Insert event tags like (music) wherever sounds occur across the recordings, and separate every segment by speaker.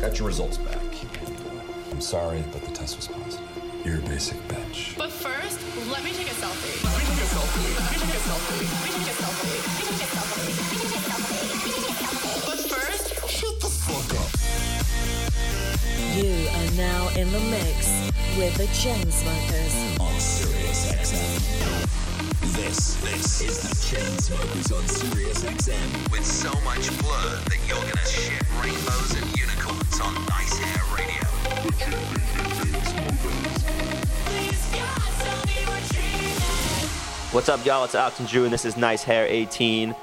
Speaker 1: Got your results back.
Speaker 2: I'm sorry, but the test was positive. You're a basic bitch.
Speaker 3: But first, let me take a selfie. Let me take a selfie. Let me take a selfie. Let me take a selfie. Let me take a selfie. Let me take a selfie. Let me take a selfie. But first, shut the fuck up.
Speaker 4: You are now in the mix with the Chainsmokers
Speaker 5: on Sirius XM. This, this is the Chainsmokers on Sirius XM with so much blur that you're gonna shit rainbows and unicorns on Nice Hair Radio.
Speaker 6: What's up, y'all? It's Alex and Drew, and this is Nice Hair 18.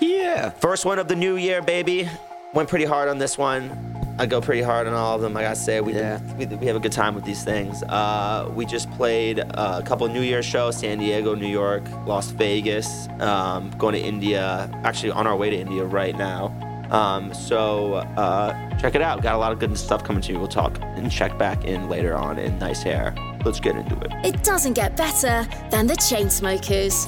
Speaker 7: Yeah.
Speaker 6: First one of the new year, baby. Went pretty hard on this one. I go pretty hard on all of them. Like I gotta say, we
Speaker 7: Yeah.
Speaker 6: we, we have a good time with these things. Uh, we just played uh, a couple New Year shows: San Diego, New York, Las Vegas. Um, going to India. Actually, on our way to India right now. Um, so uh, check it out. Got a lot of good stuff coming to you. We'll talk and check back in later on in Nice Hair. Let's get into it.
Speaker 4: It doesn't get better than the Chainsmokers.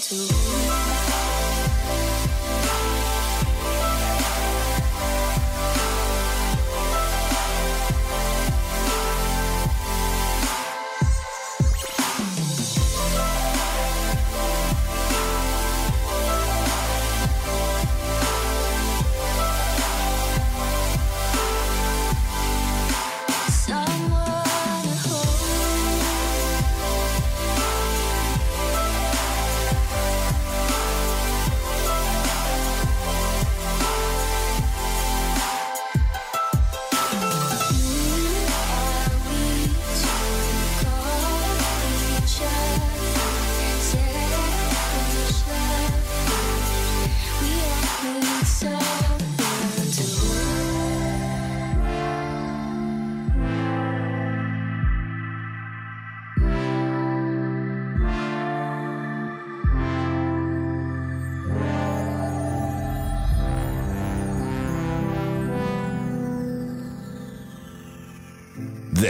Speaker 8: To.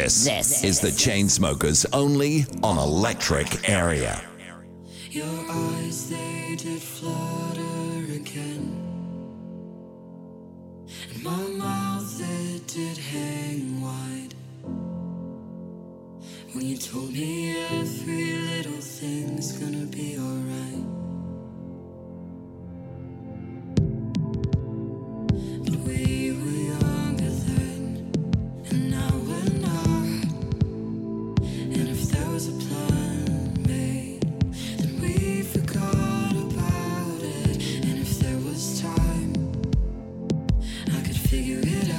Speaker 5: This,
Speaker 9: this
Speaker 5: is the Chainsmokers only on Electric Area.
Speaker 4: figure it out.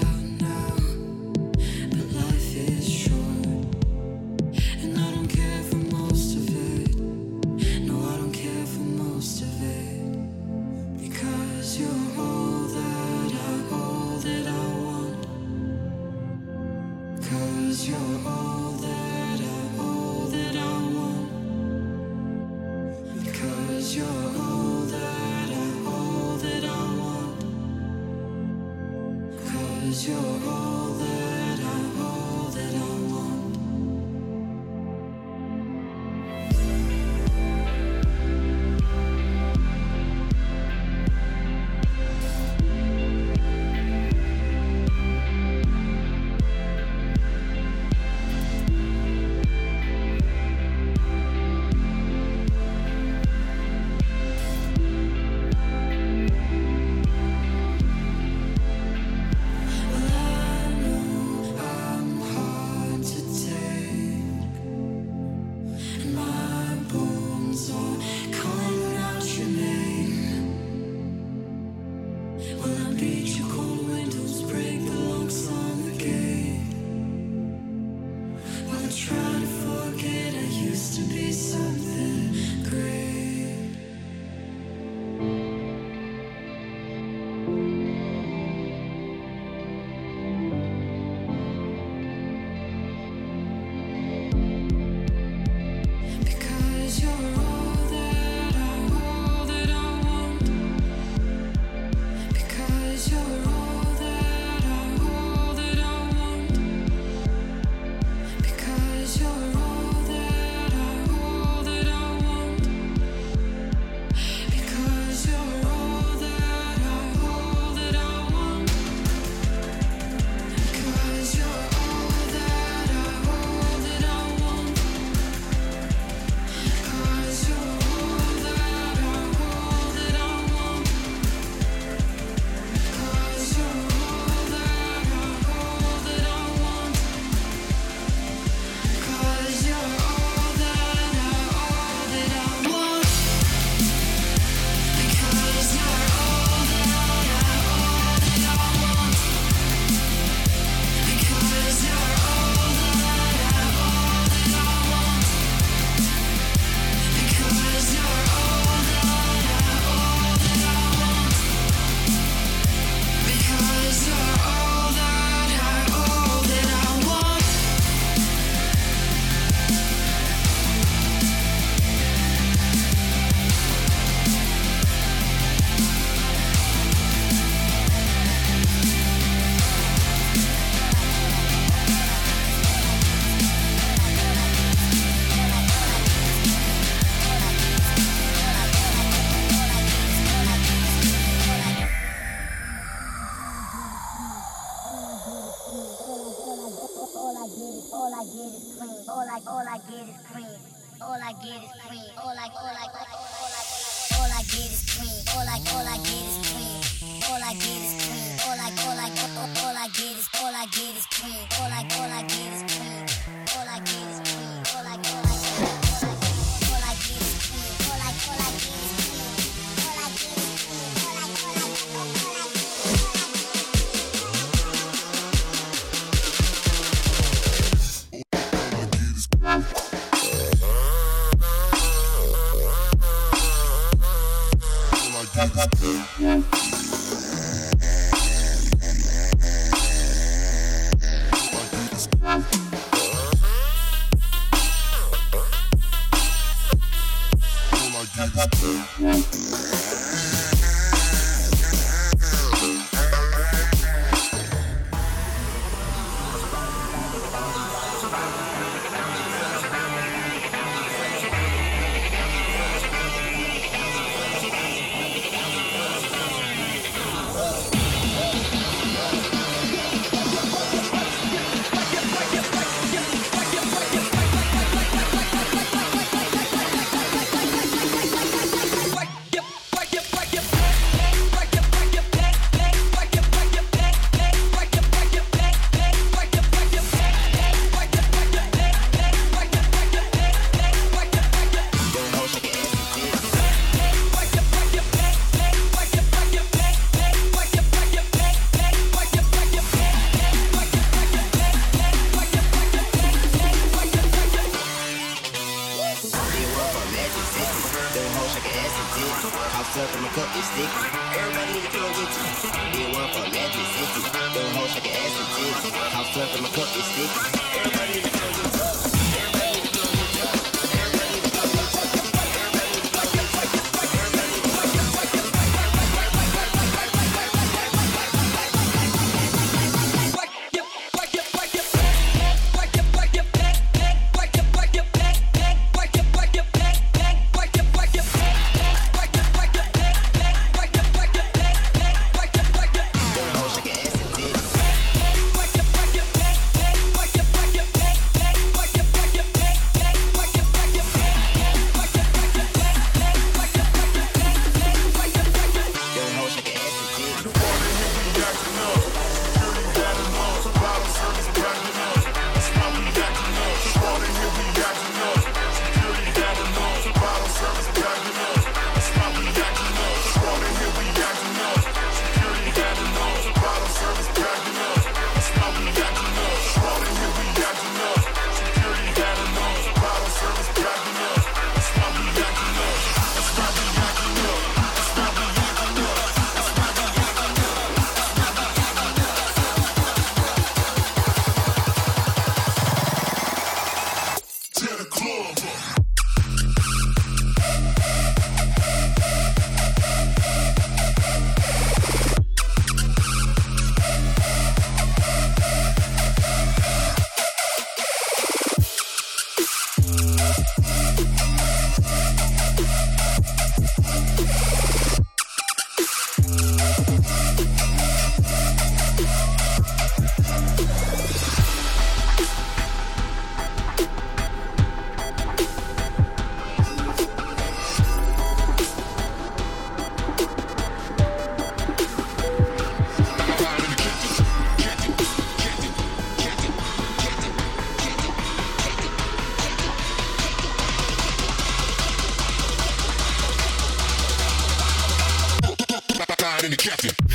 Speaker 10: Shuttle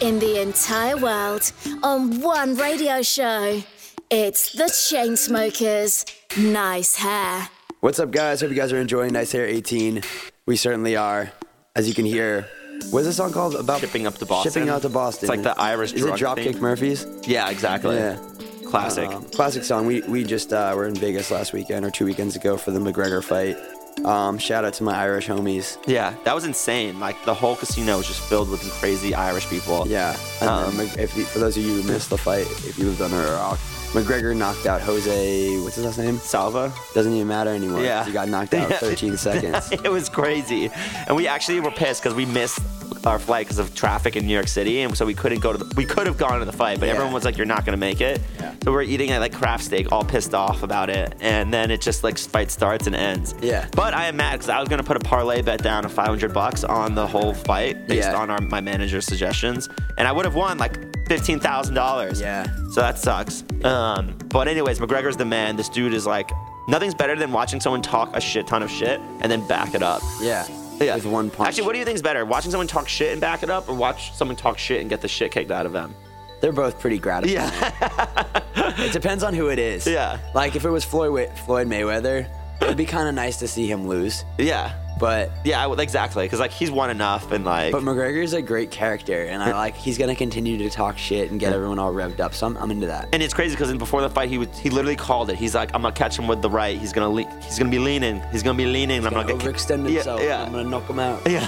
Speaker 4: in the entire world on one radio show. It's the Chainsmokers. Nice hair.
Speaker 11: What's up, guys? Hope you guys are enjoying Nice Hair 18. We certainly are. As you can hear, what's this song called? About
Speaker 6: Shipping up to Boston.
Speaker 11: Shipping out to Boston.
Speaker 6: It's like the Irish
Speaker 11: Is it Dropkick
Speaker 6: thing.
Speaker 11: Murphys?
Speaker 6: Yeah, exactly.
Speaker 11: Yeah.
Speaker 6: Classic.
Speaker 11: Um, classic song. We we just uh, were in Vegas last weekend or two weekends ago for the McGregor fight. Um, shout out to my Irish homies.
Speaker 6: yeah, that was insane. Like the whole casino was just filled with crazy Irish people.
Speaker 11: Yeah.
Speaker 6: Um,
Speaker 11: if for those of you who missed the fight, if you lived under a rock, McGregor knocked out Jose. What's his last name?
Speaker 6: Salva.
Speaker 11: Doesn't even matter anymore.
Speaker 6: Yeah.
Speaker 11: He got knocked out (laughs) 13 seconds. (laughs)
Speaker 6: it was crazy, and we actually were pissed because we missed our flight because of traffic in New York City, and so we couldn't go to the. We could have gone to the fight, but
Speaker 11: Yeah.
Speaker 6: everyone was like, "You're not gonna make it."
Speaker 11: Yeah.
Speaker 6: So we're eating at like craft steak, all pissed off about it, and then it just like fight starts and ends.
Speaker 11: Yeah.
Speaker 6: But I am mad because I was gonna put a parlay bet down of 500 bucks on the whole fight based
Speaker 11: Yeah.
Speaker 6: on our my manager's suggestions, and I would have won like fifteen thousand dollars.
Speaker 11: Yeah.
Speaker 6: So that sucks. Um, but anyways, McGregor's the man. This dude is like nothing's better than watching someone talk a shit ton of shit and then back it up.
Speaker 11: Yeah.
Speaker 6: Yeah.
Speaker 11: With one punch.
Speaker 6: Actually, what do you think is better? Watching someone talk shit and back it up, or watch someone talk shit and get the shit kicked out of them?
Speaker 11: They're both pretty gratifying.
Speaker 6: Yeah.
Speaker 11: It depends on who it is.
Speaker 6: Yeah.
Speaker 11: Like if it was Floyd Floyd Mayweather, it'd be kind of nice to see him lose.
Speaker 6: yeah.
Speaker 11: But
Speaker 6: Yeah, I would, exactly. Because like he's won enough, and like
Speaker 11: but McGregor's a great character, and I like he's gonna continue to talk shit and get everyone all revved up. So I'm, I'm into that.
Speaker 6: And it's crazy because before the fight, he would, he literally called it. He's like, I'm gonna catch him with the right. He's gonna le- he's gonna be leaning. He's gonna be leaning. and I'm
Speaker 11: Gonna
Speaker 6: gonna get
Speaker 11: overextend
Speaker 6: Yeah,
Speaker 11: himself.
Speaker 6: Yeah,
Speaker 11: I'm gonna knock him out. (laughs)
Speaker 6: yeah.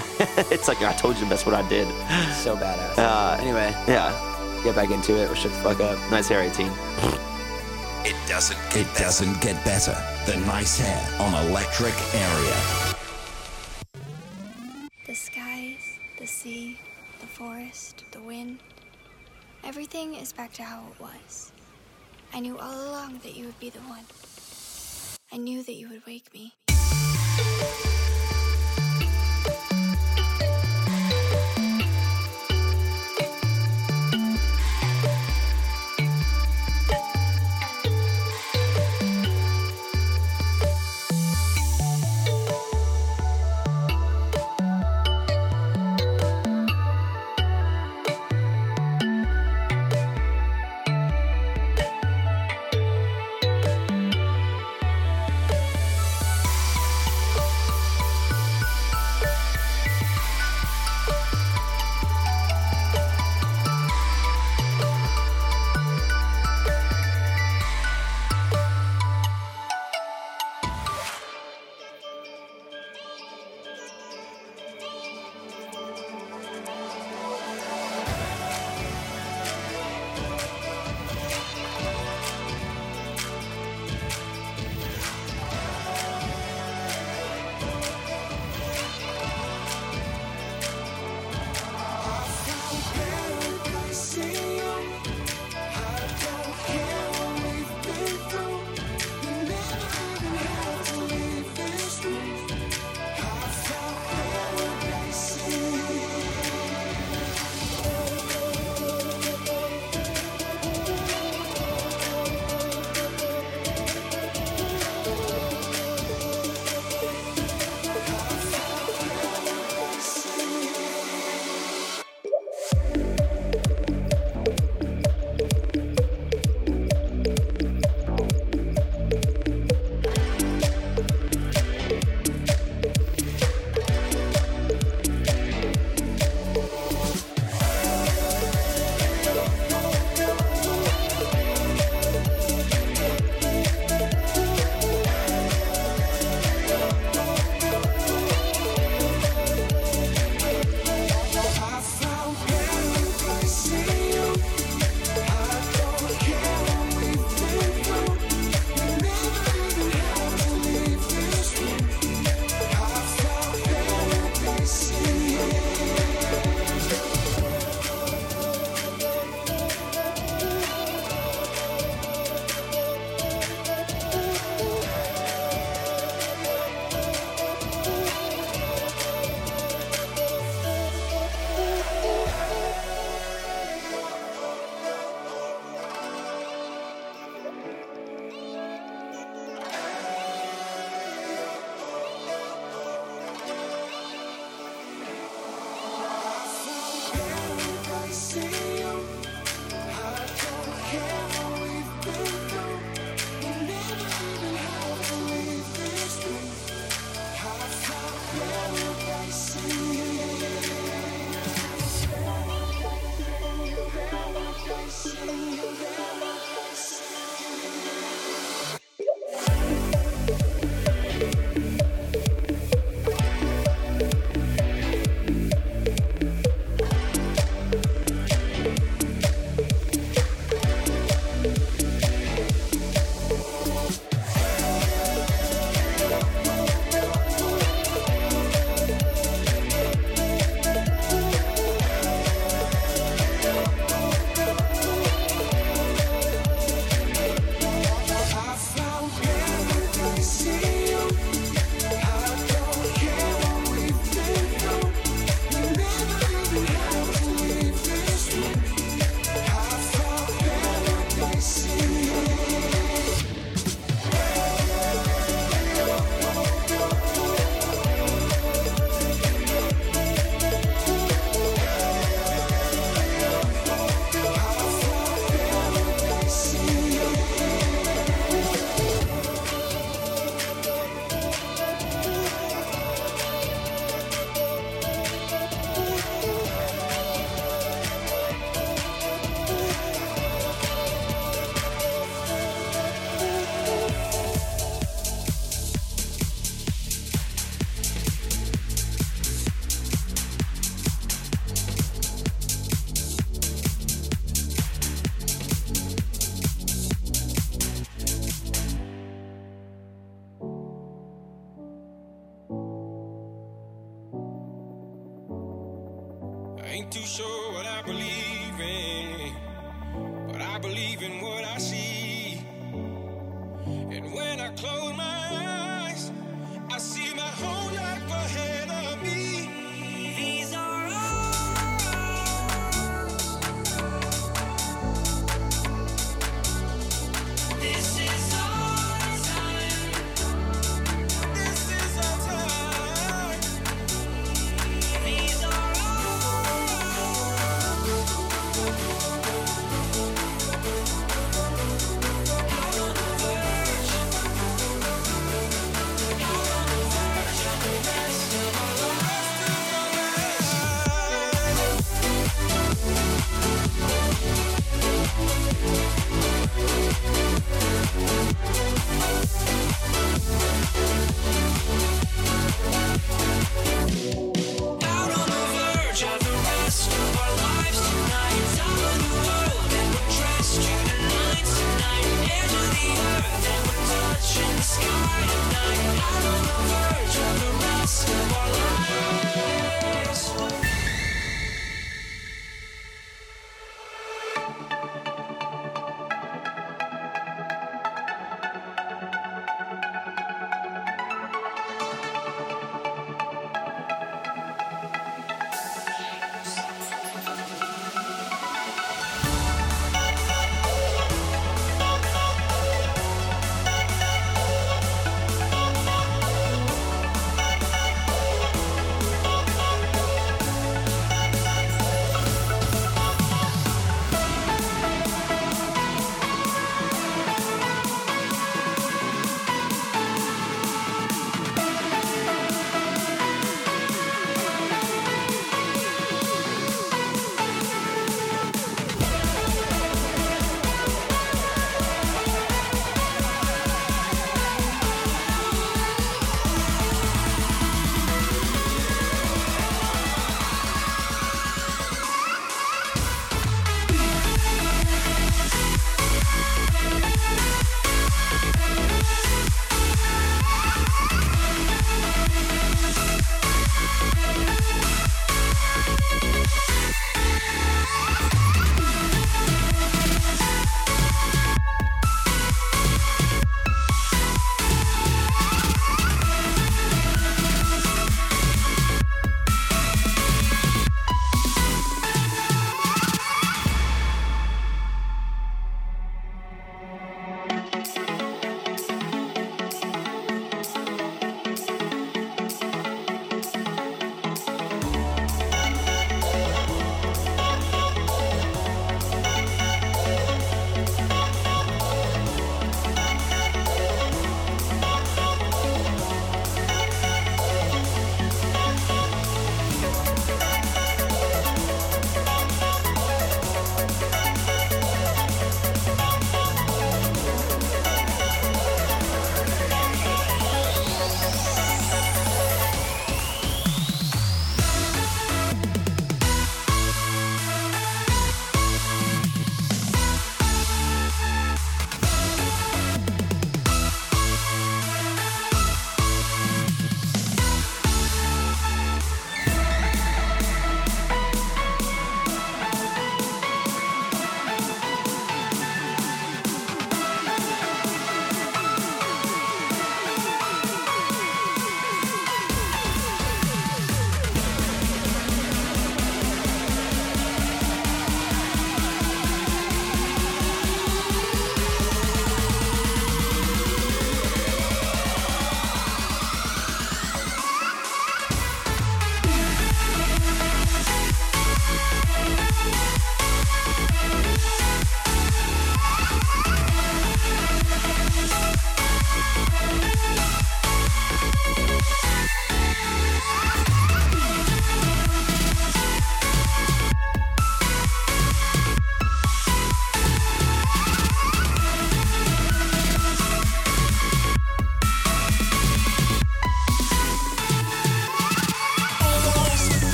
Speaker 6: it's like I told you that's what I did.
Speaker 11: So badass.
Speaker 6: Uh,
Speaker 11: anyway,
Speaker 6: Yeah,
Speaker 11: get back into it. Or shut the fuck up.
Speaker 6: nice hair, 18.
Speaker 5: It doesn't get it doesn't get better than nice hair on electric area.
Speaker 8: Wind. Everything is back to how it was. I knew all along that you would be the one. I knew that you would wake me.
Speaker 12: Ain't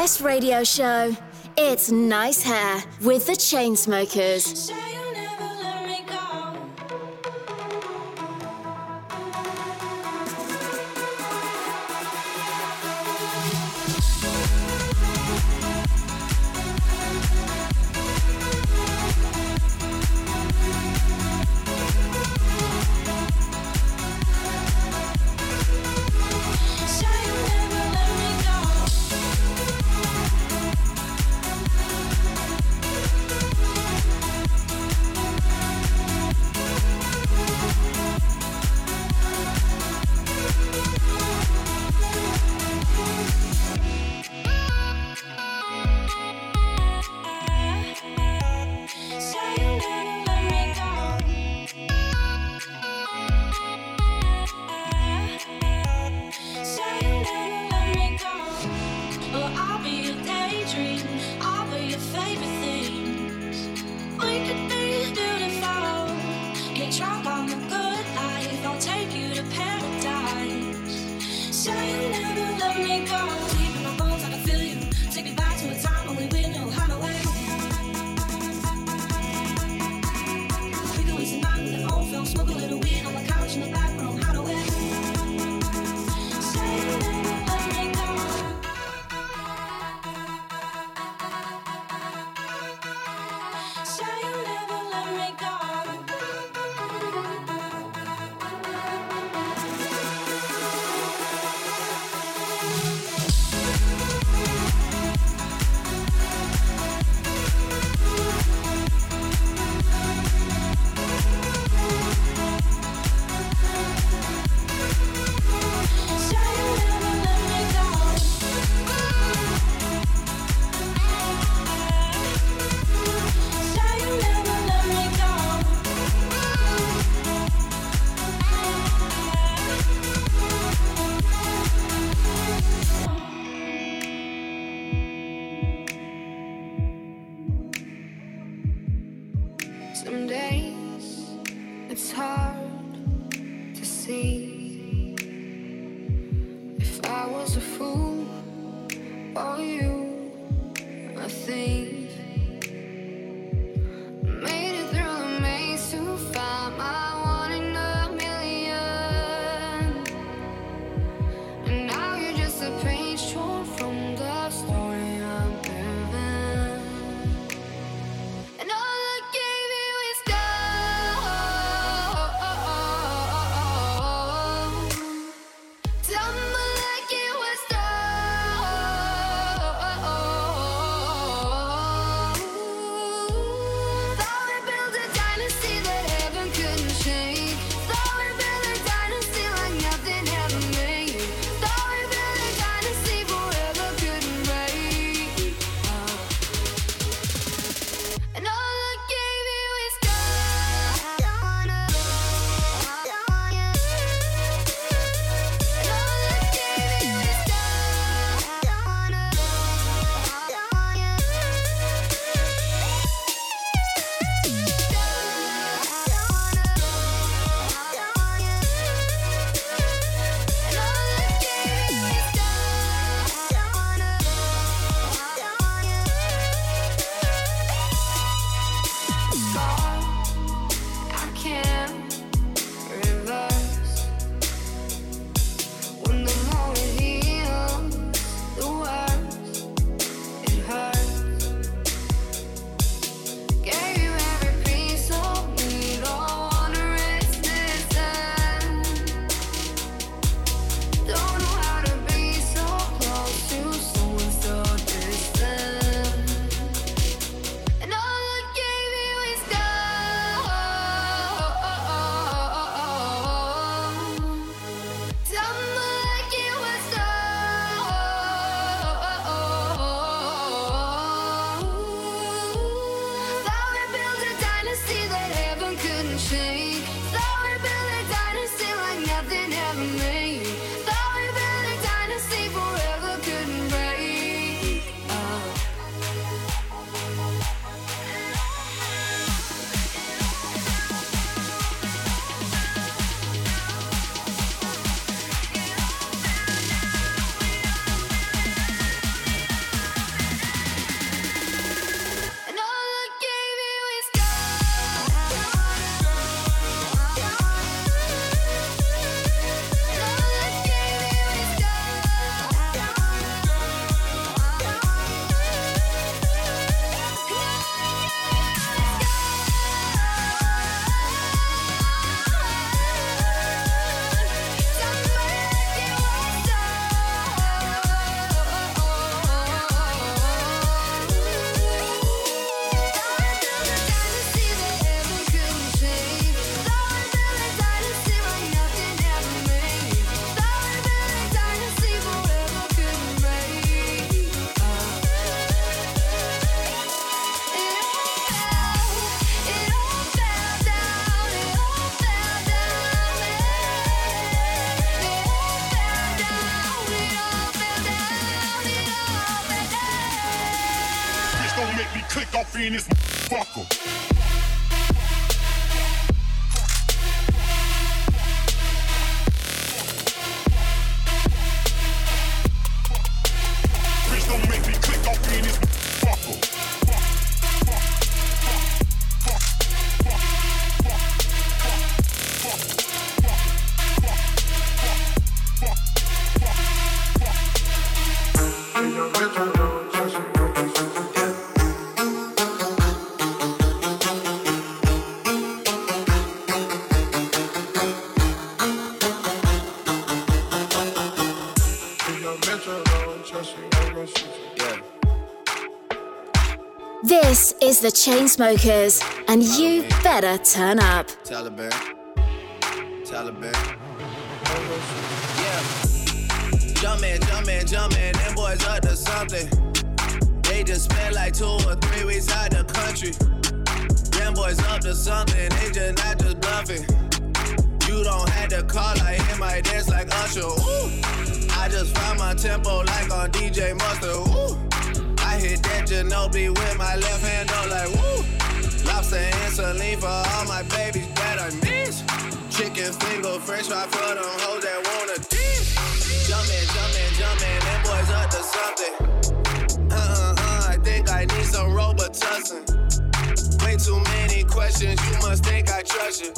Speaker 4: best radio show. It's Nice Hair with the Chainsmokers.
Speaker 13: Is
Speaker 4: the Chainsmokers, and you better turn up.
Speaker 14: Taliban. Taliban. Jumpin', jumpin', jumpin', them boys up to something. They just spent like two or three weeks out the country. Them boys up to something, they just not just bluffing. You don't have to call, I hit my dance like Usher. Ooh. I just found my tempo like on DJ Mustard. Ooh. That Ginobili with my left hand, though, like woo. Lobster and saline for all my babies that I miss. Chicken finger, french fry for them hoes that wanna dish. Jumpin', jumpin', jumpin', them boys up to something. Uh-uh-uh, I think I need some Robitussin. Way too many questions, you must think I trust you.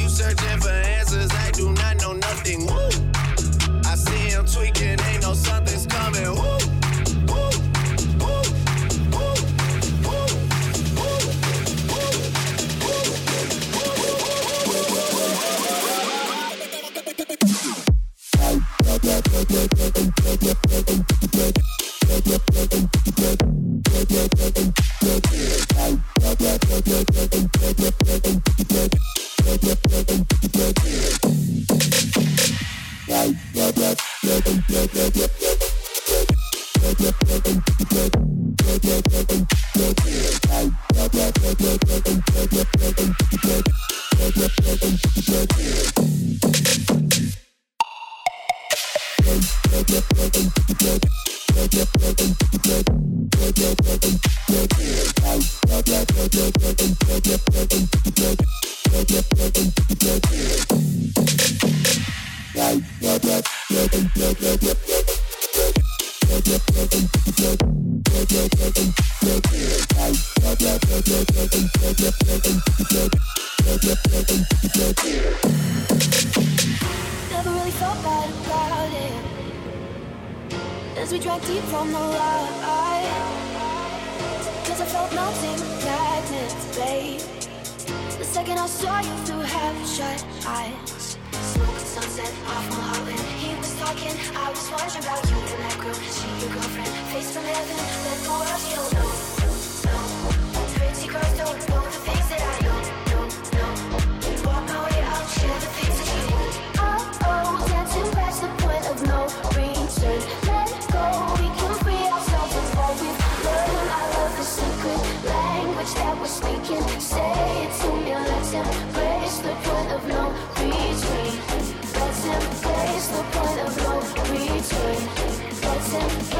Speaker 14: You searching for Yep, I.
Speaker 8: Never deep from the light. Cause I felt melting magnets, babe. The second I saw you through half shut eyes. Smoke sunset off my heart he was talking. I was wondering about you and that girl. She your girlfriend. Face from heaven, let the world you don't know. No. Pretty girls don't know return.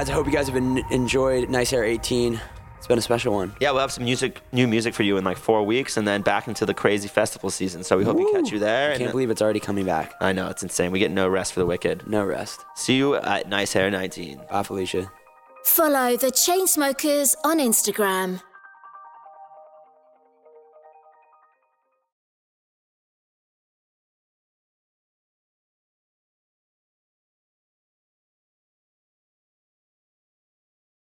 Speaker 11: guys, I hope you guys have been enjoyed Nice Hair 18. It's been a special one.
Speaker 6: Yeah, we'll have some music, new music for you in like four weeks, and then back into the crazy festival season. So we hope we catch you there.
Speaker 11: I can't
Speaker 6: then-
Speaker 11: believe it's already coming back.
Speaker 6: I know it's insane. We get no rest for the wicked.
Speaker 11: No rest.
Speaker 6: See you at Nice Hair 19.
Speaker 11: Bye, Felicia.
Speaker 4: Follow the Chainsmokers on Instagram